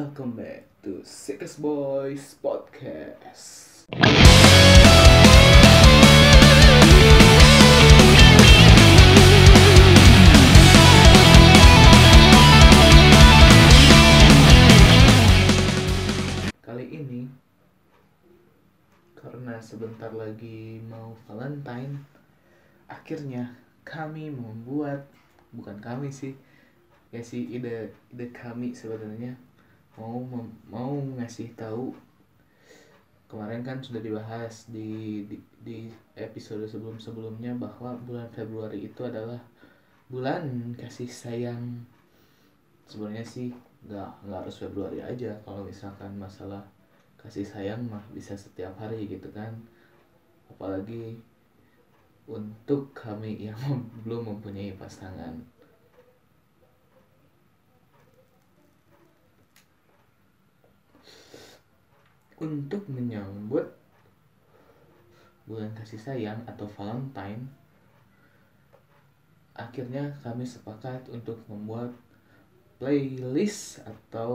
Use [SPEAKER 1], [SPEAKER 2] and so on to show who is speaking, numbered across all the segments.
[SPEAKER 1] Welcome back to Sickest Boys Podcast. Kali ini karena sebentar lagi mau Valentine, akhirnya kami membuat bukan kami sih ya sih ide ide kami sebenarnya mau mau ngasih tahu. Kemarin kan sudah dibahas di di, di episode sebelum sebelumnya bahwa bulan Februari itu adalah bulan kasih sayang. Sebenarnya sih nggak nggak harus Februari aja. Kalau misalkan masalah kasih sayang mah bisa setiap hari gitu kan. Apalagi untuk kami yang belum mempunyai pasangan untuk menyambut bulan kasih sayang atau Valentine akhirnya kami sepakat untuk membuat playlist atau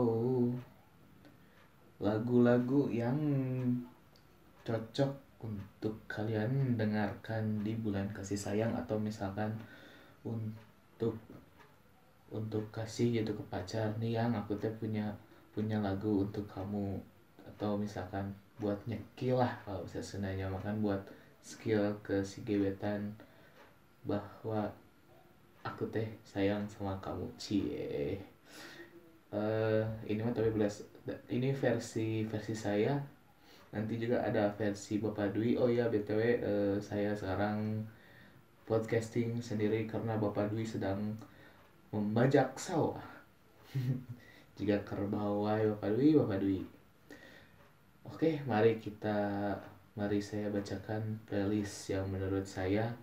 [SPEAKER 1] lagu-lagu yang cocok untuk kalian dengarkan di bulan kasih sayang atau misalkan untuk untuk kasih gitu ke pacar nih yang aku teh punya punya lagu untuk kamu atau misalkan buat nyekil lah kalau bisa senanya makan buat skill ke si gebetan bahwa aku teh sayang sama kamu. Cie. Eh ini mah tapi belas ini versi versi saya. Nanti juga ada versi Bapak Dwi. Oh ya btw eh, saya sekarang podcasting sendiri karena Bapak Dwi sedang membajak sawah. Jika kerbau Bapak Dwi Bapak Dwi Oke, mari kita mari saya bacakan playlist yang menurut saya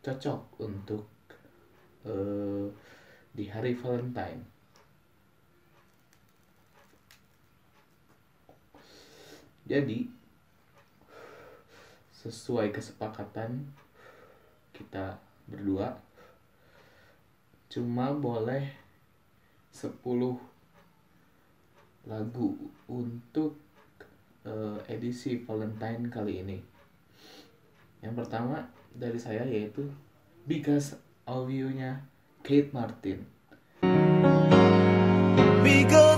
[SPEAKER 1] cocok untuk eh, di hari Valentine. Jadi sesuai kesepakatan kita berdua cuma boleh 10 lagu untuk uh, edisi Valentine kali ini. Yang pertama dari saya yaitu Because of You-nya Kate Martin.
[SPEAKER 2] Because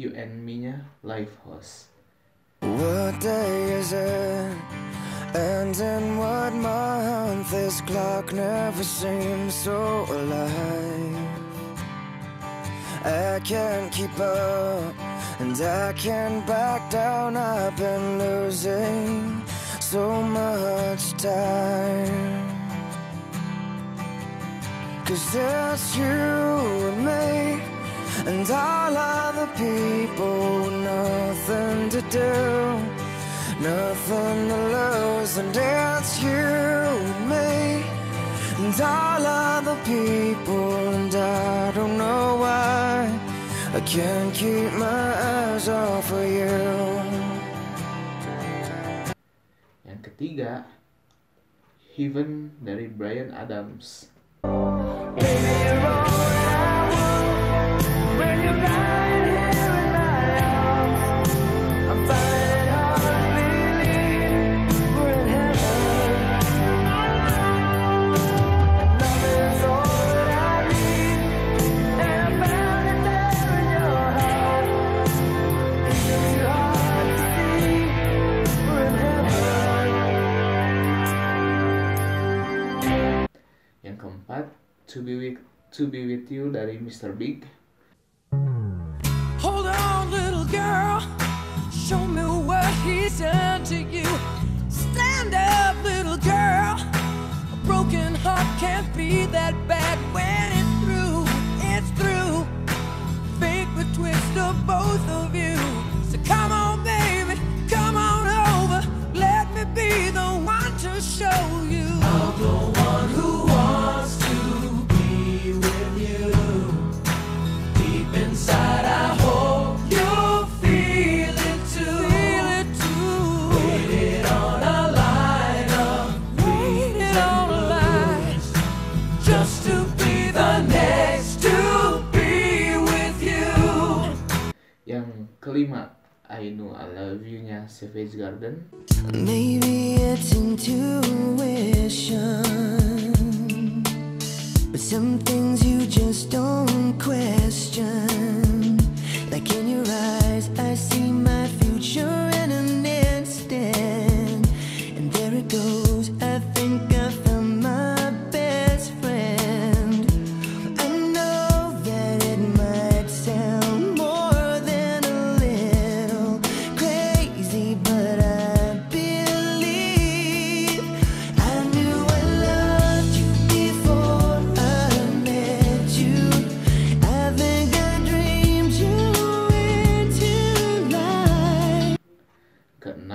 [SPEAKER 2] You and
[SPEAKER 1] Me-nya Lifehouse.
[SPEAKER 3] What day is it? And in what month? This clock never seems so alive. I can't keep up, and I can't back down. I've been losing so much time. Cause it's you and me and all other people with nothing to do, nothing to lose, and it's you and me and all other people, and I don't know why I can't keep my eyes off of you.
[SPEAKER 1] Yang ketiga Heaven dari Brian Adams. Yang To Be With To Be With You dari Mr. Big.
[SPEAKER 4] Hold on, little girl. Show me what he's done to you. Stand up, little girl. A broken heart can't be that bad when it's through. It's through. Both of you.
[SPEAKER 5] Garden.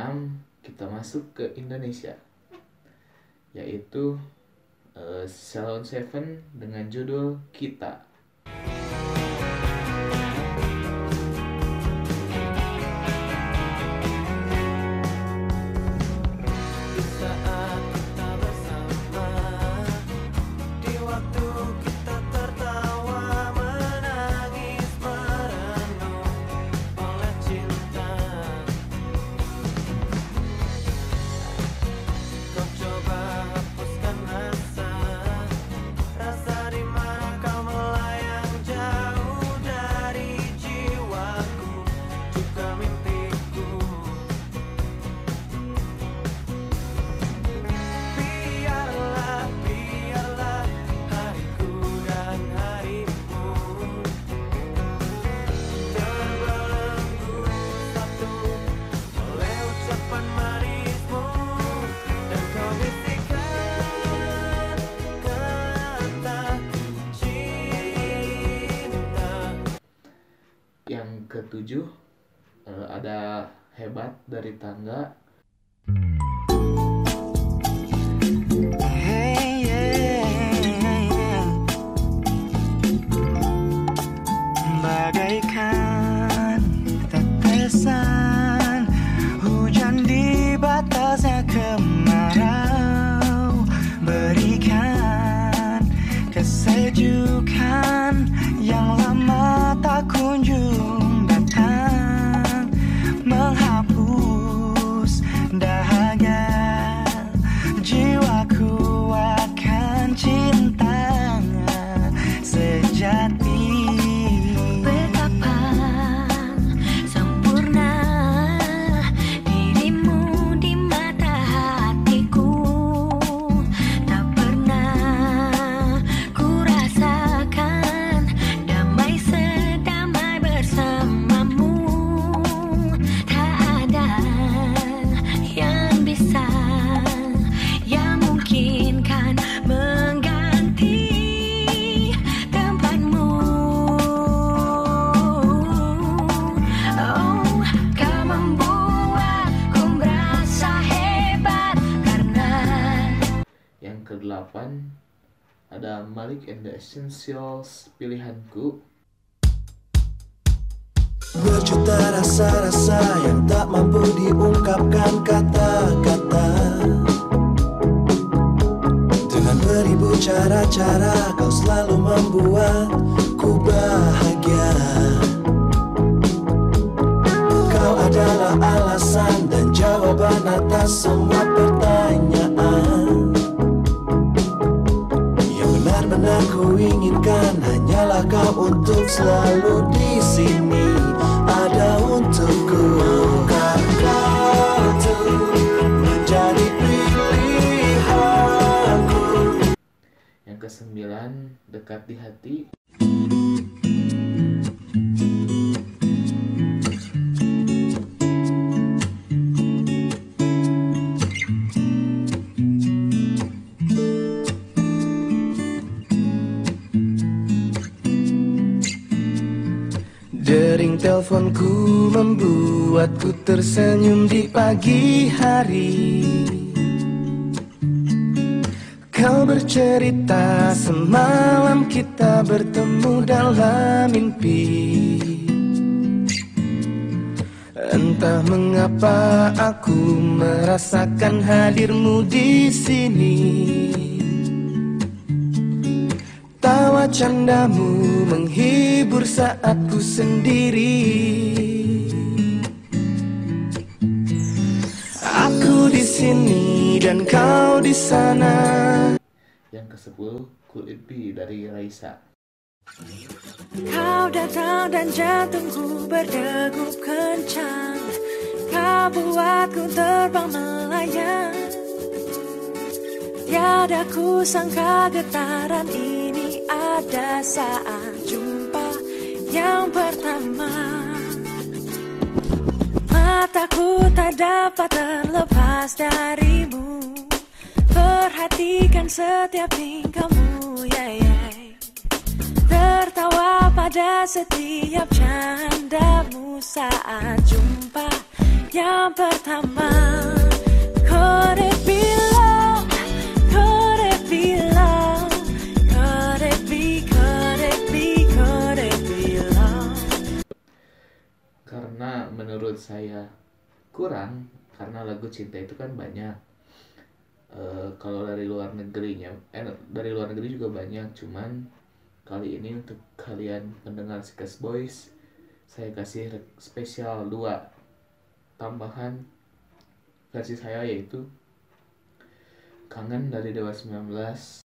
[SPEAKER 5] keenam kita masuk ke Indonesia yaitu uh, Salon Seven dengan judul Kita. 7 eh, ada hebat dari tangga Essentials pilihanku.
[SPEAKER 6] Berjuta rasa-rasa yang tak mampu diungkapkan kata-kata Dengan beribu cara-cara kau selalu membuat ku bahagia Kau adalah alasan dan jawaban atas semua untuk selalu di sini. Ada untukku karena kau menjadi pilihanku?
[SPEAKER 5] Yang kesembilan dekat di hati.
[SPEAKER 7] tersenyum di pagi hari. Kau bercerita semalam kita bertemu dalam mimpi. Entah mengapa aku merasakan hadirmu di sini. Tawa candamu menghibur saatku sendiri.
[SPEAKER 8] Sini dan kau di sana.
[SPEAKER 1] Yang ke-10 Could It Be dari Raisa.
[SPEAKER 9] Kau datang dan jantungku berdegup kencang Kau buatku terbang melayang Tiada ku sangka getaran ini ada saat jumpa yang pertama Mataku tak dapat terlepas darimu. Perhatikan setiap tingkahmu, ya ya Tertawa pada setiap candamu saat jumpa yang pertama. Could it
[SPEAKER 1] Menurut saya kurang karena lagu cinta itu kan banyak. Eh, kalau dari luar negerinya, eh, dari luar negeri juga banyak, cuman kali ini untuk kalian pendengar Sikas Boys, saya kasih spesial dua tambahan versi saya yaitu Kangen dari Dewa 19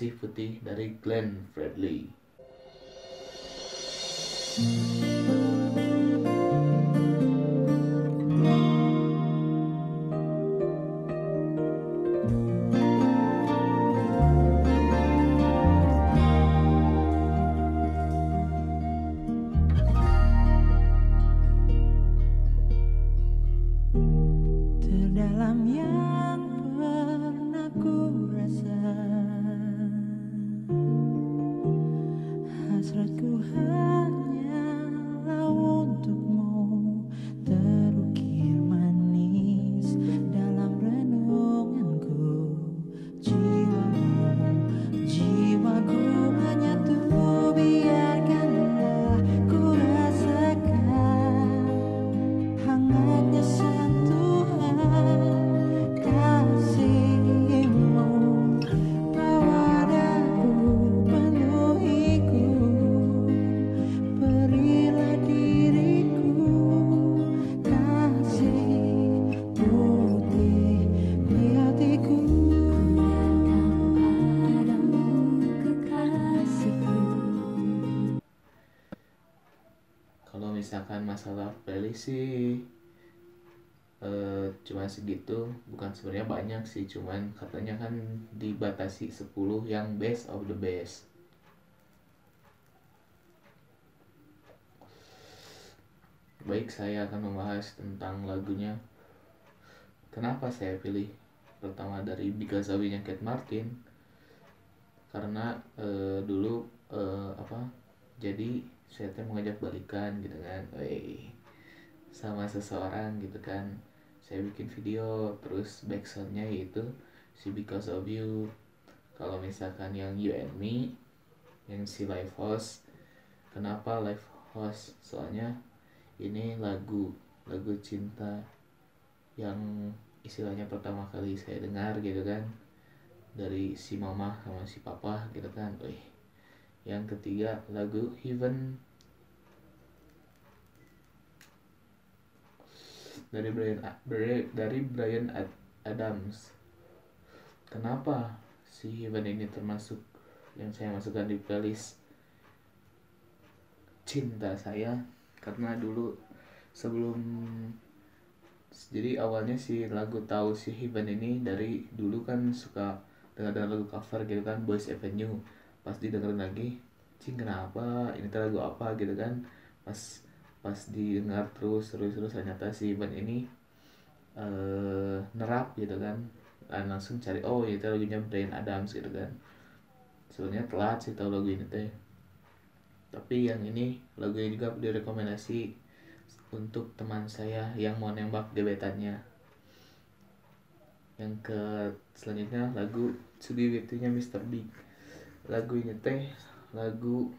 [SPEAKER 1] Kasih Putih dari Glenn Fredly.
[SPEAKER 8] Terdalam
[SPEAKER 1] Kalau misalkan masalah playlist sih eh, cuma segitu, bukan sebenarnya banyak sih, cuman katanya kan dibatasi 10 yang best of the best. Baik, saya akan membahas tentang lagunya. Kenapa saya pilih pertama dari Because Kate Martin? Karena eh, dulu eh, apa? Jadi saya mengajak balikan gitu kan, Wey, sama seseorang gitu kan. Saya bikin video terus backsoundnya yaitu si Because of You. Kalau misalkan yang You and Me, yang si live host, kenapa live host? Soalnya ini lagu lagu cinta yang istilahnya pertama kali saya dengar gitu kan dari si mama sama si papa gitu kan Wih, yang ketiga lagu Heaven. Dari Brian dari- Brian Ad- Adams. Kenapa si Heaven ini termasuk yang saya masukkan di playlist cinta saya? Karena dulu sebelum jadi awalnya si lagu tahu si Heaven ini dari dulu kan suka dengar lagu cover gitu kan Boys Avenue pas didengerin lagi cing kenapa? Ini lagu apa? gitu kan. Pas pas didengar terus terus terus ternyata si Heaven ini eh nerap gitu kan. Dan langsung cari oh itu lagunya Brian Adams gitu kan. Sebenarnya telat sih tahu lagu ini teh. Tapi yang ini lagu ini juga direkomendasi untuk teman saya yang mau nembak gebetannya. Yang ke selanjutnya lagu With You-nya Mr. Big lagu ini teh lagu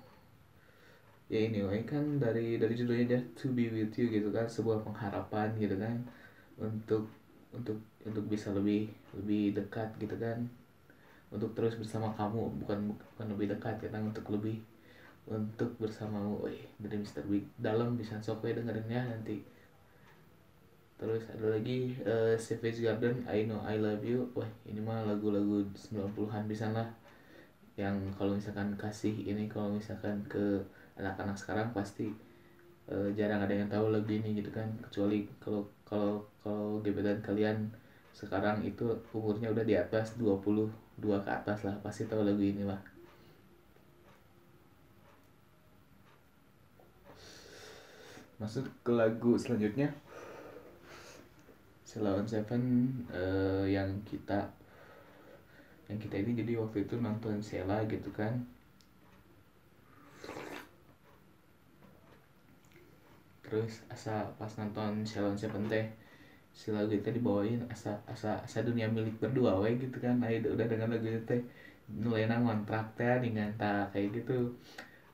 [SPEAKER 1] ya ini anyway, kan dari dari judulnya dia To Be With You gitu kan sebuah pengharapan gitu kan untuk untuk untuk bisa lebih lebih dekat gitu kan untuk terus bersama kamu bukan bukan lebih dekat ya kan untuk lebih untuk bersamamu Wih, dari Mr. Big dalam bisa sok we dengerinnya nanti terus ada lagi eh, Savage Garden I Know I Love You wah ini mah lagu-lagu 90-an bisa lah yang kalau misalkan kasih ini kalau misalkan ke anak-anak sekarang pasti eh, jarang ada yang tahu lagu ini gitu kan. Kecuali kalau kalau kalau gebetan kalian sekarang itu umurnya udah di atas 22 ke atas lah pasti tahu lagu ini lah masuk ke lagu selanjutnya. Selawan Seven eh, yang kita yang kita ini jadi waktu itu nonton Sela gitu kan. Terus asa pas nonton Selawan Seven teh si lagu itu dibawain asa asa asa dunia milik berdua we gitu kan. Ayo udah dengan lagu itu teh nulena ngontrak teh dengan tak kayak gitu.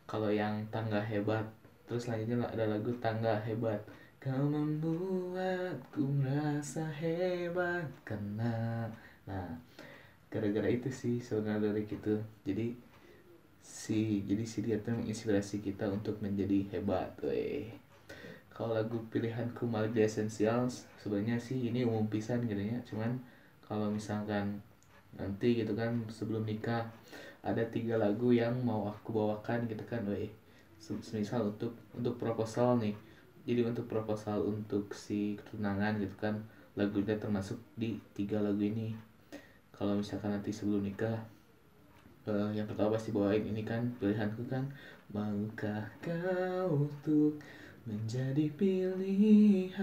[SPEAKER 1] Kalau yang tangga hebat terus selanjutnya ada lagu tangga hebat. Kau membuatku merasa hebat karena nah gara-gara itu sih sebenarnya dari gitu jadi si jadi si dia tuh menginspirasi kita untuk menjadi hebat weh. Kalau lagu pilihanku Malik The Essentials sebenarnya sih ini umum pisan gitu ya. Cuman kalau misalkan nanti gitu kan sebelum nikah ada tiga lagu yang mau aku bawakan gitu kan weh. Misal untuk untuk proposal nih. Jadi untuk proposal untuk si ketunangan gitu kan lagunya termasuk di tiga lagu ini kalau misalkan nanti sebelum nikah eh, yang pertama pasti bawain ini kan pilihanku kan maukah kau untuk menjadi pilihanku?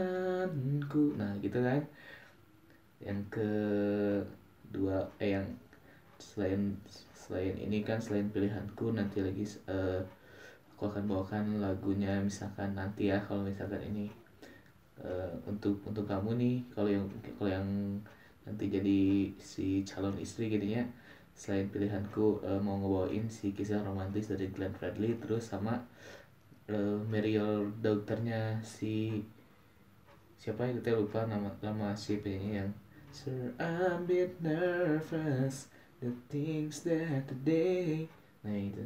[SPEAKER 1] Nah gitu kan? Yang kedua eh yang selain selain ini kan selain pilihanku nanti lagi eh, aku akan bawakan lagunya misalkan nanti ya kalau misalkan ini eh, untuk untuk kamu nih kalau yang kalau yang nanti jadi si calon istri gitu ya selain pilihanku eh, mau ngebawain si kisah romantis dari Glenn Fredly terus sama eh, Mariel dokternya si siapa ya kita lupa nama nama si penyanyi yang Sir I'm a bit nervous. The things that today nah itu.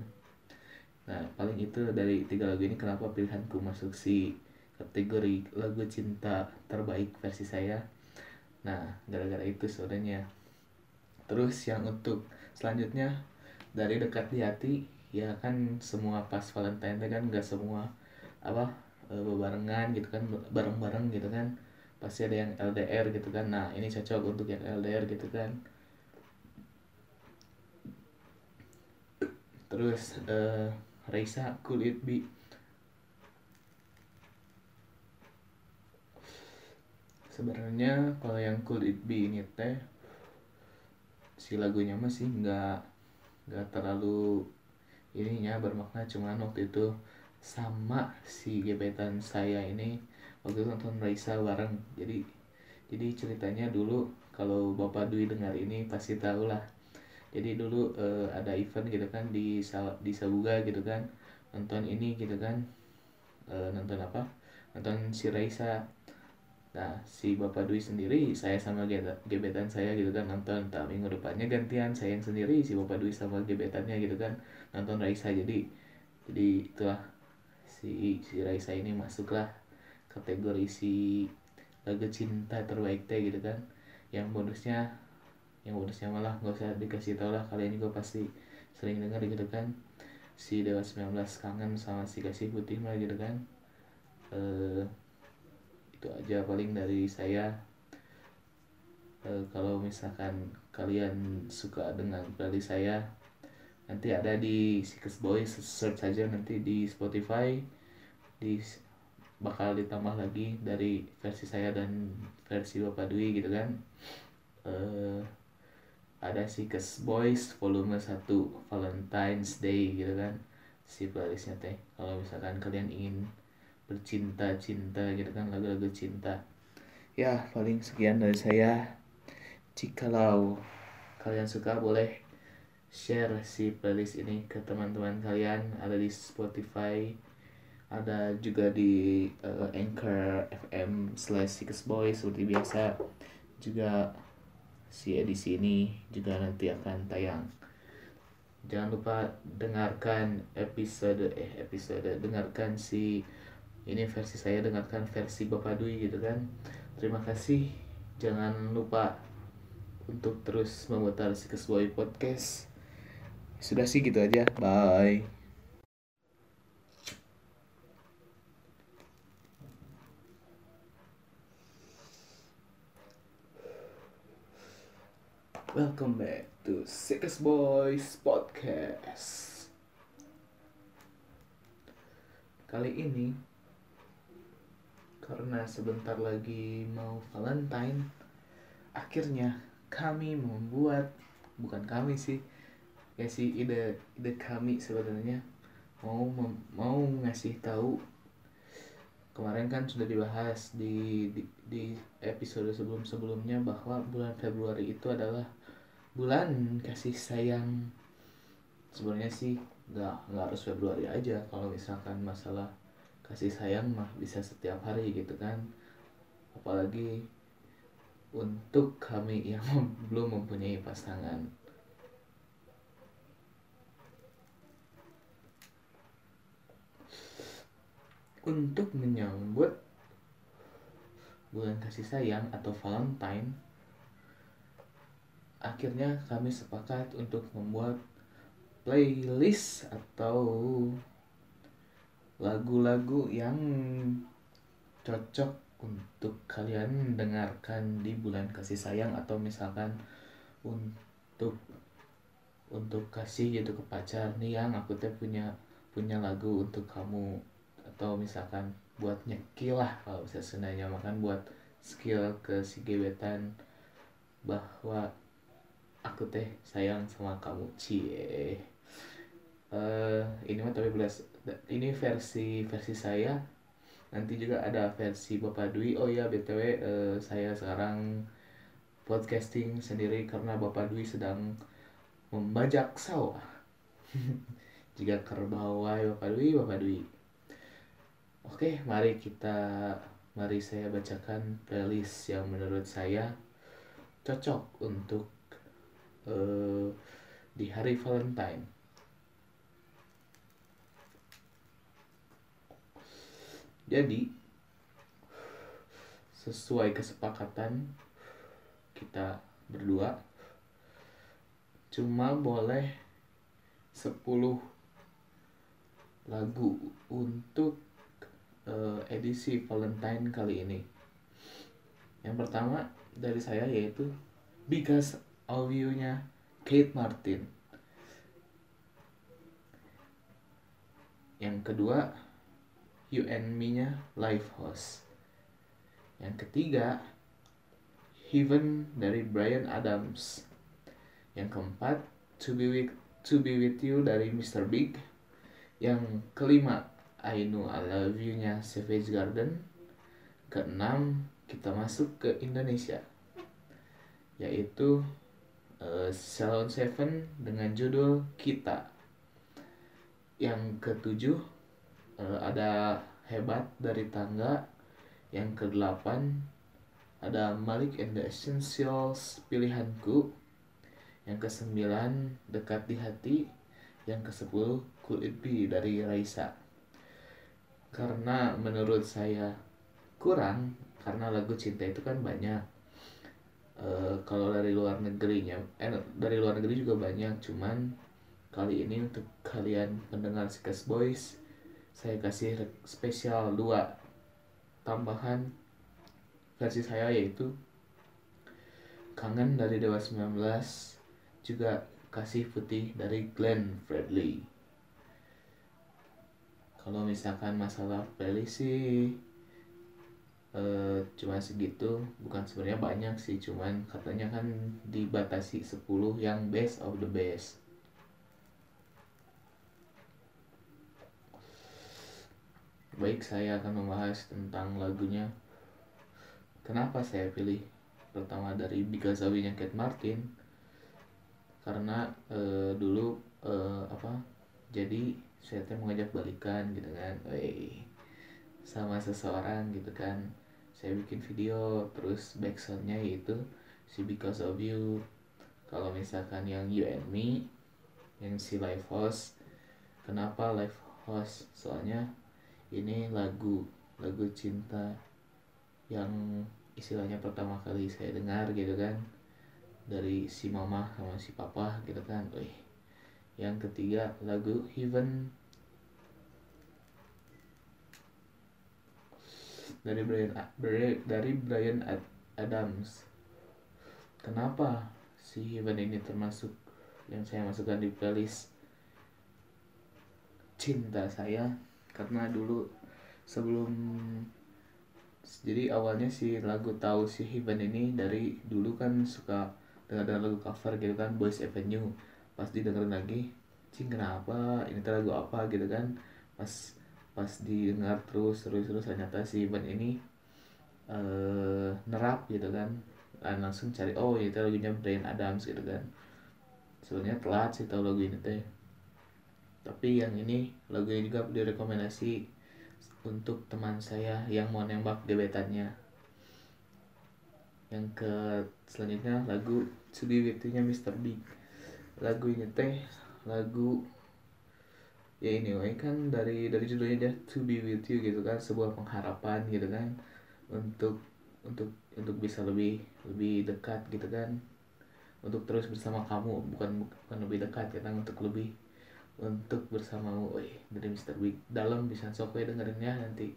[SPEAKER 1] Nah paling itu dari tiga lagu ini kenapa pilihanku masuk si kategori lagu cinta terbaik versi saya nah gara-gara itu sebenarnya terus yang untuk selanjutnya dari dekat di hati ya kan semua pas Valentine kan nggak semua apa eh, bebarengan gitu kan bareng-bareng gitu kan. Pasti ada yang LDR gitu kan. Nah ini cocok untuk yang LDR gitu kan. Terus eh Raisa Could It Be sebenarnya kalau yang Could It Be ini teh si lagunya masih nggak nggak terlalu ininya bermakna. Cuman waktu itu sama si gebetan saya ini waktu itu nonton Raisa bareng. Jadi jadi ceritanya dulu kalau Bapak Dwi dengar ini pasti tahu lah. Jadi dulu eh, ada event gitu kan di di Sabuga gitu kan. Nonton ini gitu kan. Eh, nonton apa? Nonton si Raisa nah si Bapak Dwi sendiri saya sama ge- gebetan saya gitu kan nonton. Tak minggu depannya gantian saya yang sendiri si Bapak Dwi sama gebetannya gitu kan nonton Raisa. Jadi jadi itulah si si Raisa ini masuklah kategori si lagu cinta terbaik teh gitu kan. Yang bonusnya yang bonusnya malah nggak usah dikasih tau lah kalian juga pasti sering dengar gitu kan. Si Dewa 19 kangen sama si kasih putih mah gitu kan. Eh itu aja paling dari saya. Eh, kalau misalkan kalian suka dengan playlist saya nanti ada di Sikes Boys search saja nanti di Spotify. Di bakal ditambah lagi dari versi saya dan versi Bapak Dwi gitu kan. Eh ada Sikes Boys volume 1 Valentine's Day gitu kan si playlistnya teh. Kalau misalkan kalian ingin bercinta-cinta gitu kan lagu-lagu cinta. Ya paling sekian dari saya. Jikalau kalian suka boleh share si playlist ini ke teman-teman kalian. Ada di Spotify ada juga di eh, Anchor FM slash Six Boy seperti biasa. Juga si edisi ini juga nanti akan tayang. Jangan lupa dengarkan episode eh episode dengarkan si ini versi saya dengarkan versi Bapak Dwi gitu kan. Terima kasih. Jangan lupa untuk terus memutar si Boy Podcast. Sudah sih gitu aja. Bye. Welcome back to Sickest Boys Podcast. Kali ini karena sebentar lagi mau Valentine, akhirnya kami membuat bukan kami sih, ya sih ide ide kami sebenarnya mau mem- mau ngasih tahu. Kemarin kan sudah dibahas di di, di episode sebelum sebelumnya bahwa bulan Februari itu adalah bulan kasih sayang. Sebenarnya sih nggak nggak harus Februari aja kalau misalkan masalah kasih sayang mah bisa setiap hari gitu kan. Apalagi untuk kami yang belum mempunyai pasangan. Untuk menyambut bulan kasih sayang atau Valentine akhirnya kami sepakat untuk membuat playlist atau lagu-lagu yang cocok untuk kalian dengarkan di bulan kasih sayang atau misalkan untuk untuk kasih gitu ke pacar. Nih yang aku teh punya punya lagu untuk kamu. Atau misalkan buat nyekil lah kalau bisa senanya makan buat skill ke si gebetan bahwa aku teh sayang sama kamu. Cie. Eh ini mah tapi belas ini versi versi saya. Nanti juga ada versi Bapak Dwi. Oh ya btw eh, saya sekarang podcasting sendiri karena Bapak Dwi sedang membajak sawah. Jika kerbau wae Bapak Dwi Bapak Dwi. Oke mari kita mari saya bacakan playlist yang menurut saya cocok untuk eh, di hari Valentine Jadi sesuai kesepakatan kita berdua cuma boleh 10 lagu untuk eh, edisi Valentine kali ini. Yang pertama dari saya yaitu Because of You-nya Kate Martin. Yang kedua You and Me-nya Lifehouse. Yang ketiga, Heaven dari Brian Adams. Yang keempat, To Be With To Be With You dari Mr. Big. Yang kelima, I Know I Love You-nya Savage Garden. Keenam, kita masuk ke Indonesia. Yaitu eh, Salon Seven dengan judul Kita. Yang ketujuh, eh, ada hebat dari tangga. Yang kedelapan ada Malik and the Essentials pilihanku. Yang kesembilan dekat di hati. Yang ke-10 Could It Be dari Raisa. Karena menurut saya kurang karena lagu cinta itu kan banyak. Eh, kalau dari luar negerinya eh dari luar negeri juga banyak. Cuman kali ini untuk kalian pendengar Sikas Boys saya kasih spesial dua tambahan versi saya yaitu Kangen dari Dewa 19 juga Kasih Putih dari Glenn Fredly. Kalau misalkan masalah playlist sih eh cuma segitu. Bukan sebenarnya banyak sih cuman katanya kan dibatasi 10 yang best of the best baik saya akan membahas tentang lagunya. Kenapa saya pilih pertama dari Because of nya Kate Martin? Karena eh, dulu eh, apa jadi saya teh mengajak balikan gitu kan. Wey, sama seseorang gitu kan. Saya bikin video terus backsoundnya yaitu si Because of You kalau misalkan yang You and Me yang si live host kenapa live host? Soalnya ini lagu lagu cinta yang istilahnya pertama kali saya dengar gitu kan. Dari si mama sama si papa gitu kan. Wih. yang ketiga lagu Heaven. Dari Brian Bri- dari Brian Ad- Adams. Kenapa si Heaven ini termasuk yang saya masukkan di playlist cinta saya karena dulu sebelum jadi awalnya si lagu tahu si Heaven ini dari dulu kan suka dengar lagu cover gitu kan Boys Avenue. Pas didengerin lagi cing kenapa? Ini tuh lagu apa? gitu kan. Pas pas didengar terus terus terus ternyata si Heaven ini eh nerap gitu kan. Dan langsung cari oh itu lagunya Brian Adams gitu kan. Sebenarnya telat sih tahu lagu ini teh tapi yang ini lagunya juga direkomendasi untuk teman saya yang mau nembak gebetannya yang ke selanjutnya lagu With You-nya Mr. Big lagu ini teh lagu ya ini we, kan dari dari judulnya dia To Be With You gitu kan sebuah pengharapan gitu kan untuk untuk untuk bisa lebih lebih dekat gitu kan untuk terus bersama kamu bukan bukan lebih dekat ya kan untuk lebih untuk bersamamu Wih, dari Mr. Big. Dalam bisa sok we dengerin ya nanti.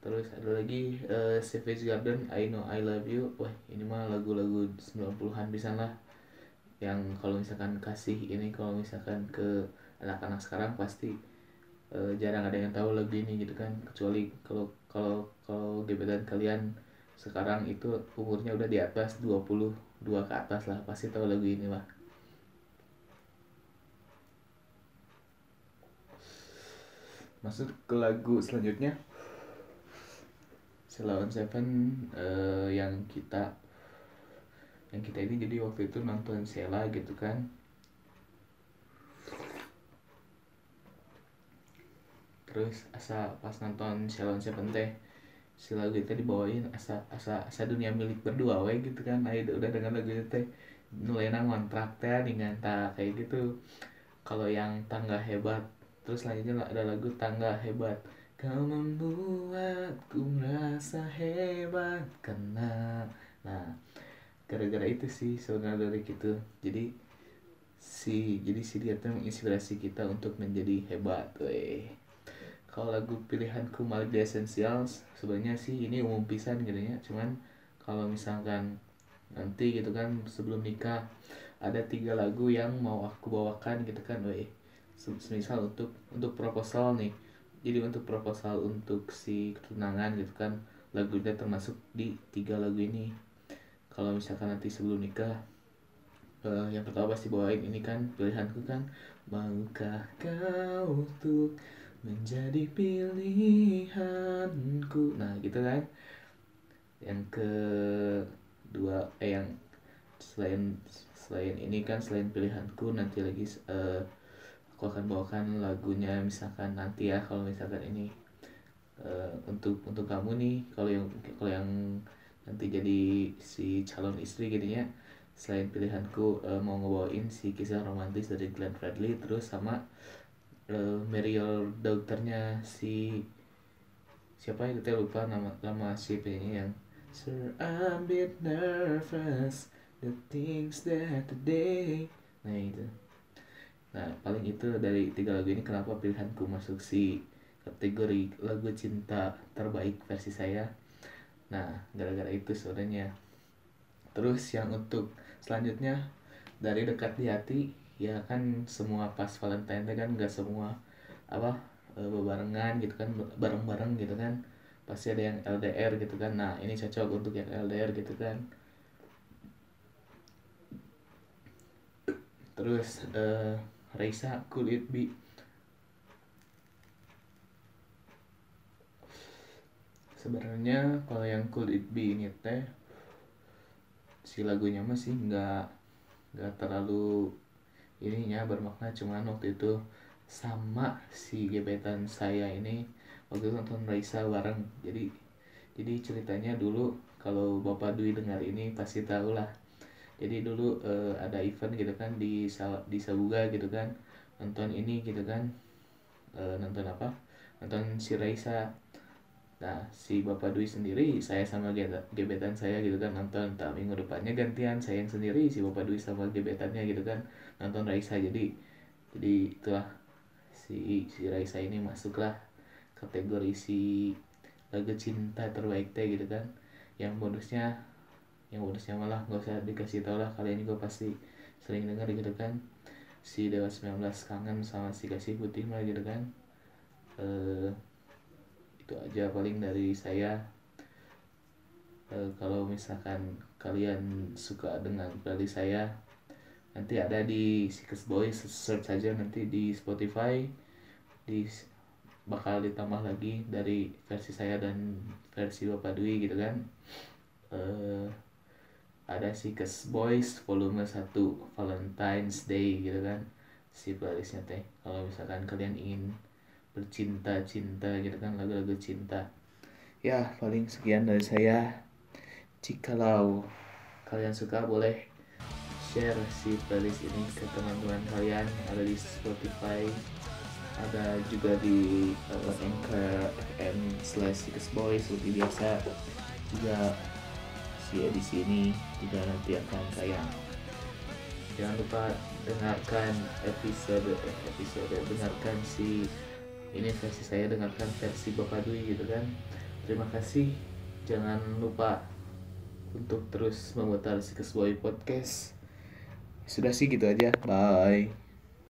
[SPEAKER 1] Terus ada lagi eh, Savage Garden I Know I Love You. Wah ini mah lagu-lagu 90-an bisa lah. Yang kalau misalkan kasih ini kalau misalkan ke anak-anak sekarang pasti eh, jarang ada yang tahu lagu ini gitu kan. Kecuali kalau kalau kalau gebetan kalian sekarang itu umurnya udah di atas 22 ke atas lah pasti tahu lagu ini mah masuk ke lagu selanjutnya. Selawan Seven eh, yang kita yang kita ini jadi waktu itu nonton Sheila gitu kan. Terus asa pas nonton Shalon Seven teh si lagu itu dibawain asa asa asa dunia milik berdua we gitu kan. Nah udah dengan lagu itu teh nulena ngontrak teh dengan tak kayak gitu. Kalau yang tangga hebat terus selanjutnya ada lagu tangga hebat. Kau membuatku merasa hebat karena nah gara-gara itu sih sebenarnya dari gitu jadi si jadi si dia tuh menginspirasi kita untuk menjadi hebat weh. Kalau lagu pilihanku Malik The Essentials sebenarnya sih ini umum pisan gitu ya cuman kalau misalkan nanti gitu kan sebelum nikah ada tiga lagu yang mau aku bawakan gitu kan weh semisal untuk untuk proposal nih. Jadi untuk proposal untuk si ketunangan gitu kan lagunya termasuk di tiga lagu ini. Kalau misalkan nanti sebelum nikah eh, yang pertama pasti bawain ini kan pilihanku kan maukah kau untuk menjadi pilihanku? Nah gitu kan. Yang kedua eh yang selain selain ini kan selain pilihanku nanti lagi eh, aku akan bawakan lagunya misalkan nanti ya kalau misalkan ini eh, untuk untuk kamu nih kalau yang kalau yang nanti jadi si calon istri gitu ya selain pilihanku eh, mau ngebawain si kisah romantis dari Glenn Fredly terus sama eh, Mariel dokternya si siapa itu teh lupa nama nama si penyanyi yang Sir I'm a bit nervous the things that today nah itu nah paling itu dari tiga lagu ini kenapa pilihanku masuk si kategori lagu cinta terbaik versi saya. Nah gara-gara itu sebenarnya. Terus yang untuk selanjutnya dari dekat di hati ya kan semua pas Valentine kan nggak semua apa eh, bebarengan gitu kan bareng-bareng gitu kan. Pasti ada yang LDR gitu kan. Nah ini cocok untuk yang LDR gitu kan. Terus eh Raisa Could It Be sebenarnya kalau yang Could It Be ini teh si lagunya masih nggak nggak terlalu ininya bermakna cuman waktu itu sama si gebetan saya ini waktu itu nonton Raisa bareng. Jadi jadi ceritanya dulu kalau Bapak Dwi dengar ini pasti tahu lah jadi dulu eh, ada event gitu kan di di Sabuga gitu kan. Nonton ini gitu kan. Eh, nonton apa? Nonton si Raisa. Nah si Bapak Dwi sendiri saya sama ge- gebetan saya gitu kan nonton. Tak minggu depannya gantian saya yang sendiri si Bapak Dwi sama gebetannya gitu kan nonton Raisa. Jadi jadi itulah si si Raisa ini masuklah kategori si lagu cinta terbaik teh gitu kan. Yang bonusnya yang bonusnya malah nggak usah dikasih tau lah kalian juga pasti sering dengar gitu kan. Si Dewa 19 kangen sama si kasih putih mah gitu kan. Eh itu aja paling dari saya. Eh, kalau misalkan kalian suka dengan playlist saya nanti ada di Sickest Boys search aja nanti di Spotify. Di bakal ditambah lagi dari versi saya dan versi Bapak Dwi gitu kan. Eh ada Sickest Boys volume 1 Valentine's Day gitu kan. Si playlistnya teh kalau misalkan kalian ingin bercinta-cinta gitu kan lagu-lagu cinta. Ya paling sekian dari saya. Jikalau kalian suka boleh share si playlist ini ke teman-teman kalian. Yang ada di Spotify ada juga di uh, Anchor FM slash Boys seperti biasa. Juga si edisi ini juga nanti akan tayang jangan lupa dengarkan episode eh, episode dengarkan si ini versi saya dengarkan versi Bapak Dwi gitu kan. Terima kasih. Jangan lupa untuk terus memutar si Boy Podcast. Sudah sih gitu aja. Bye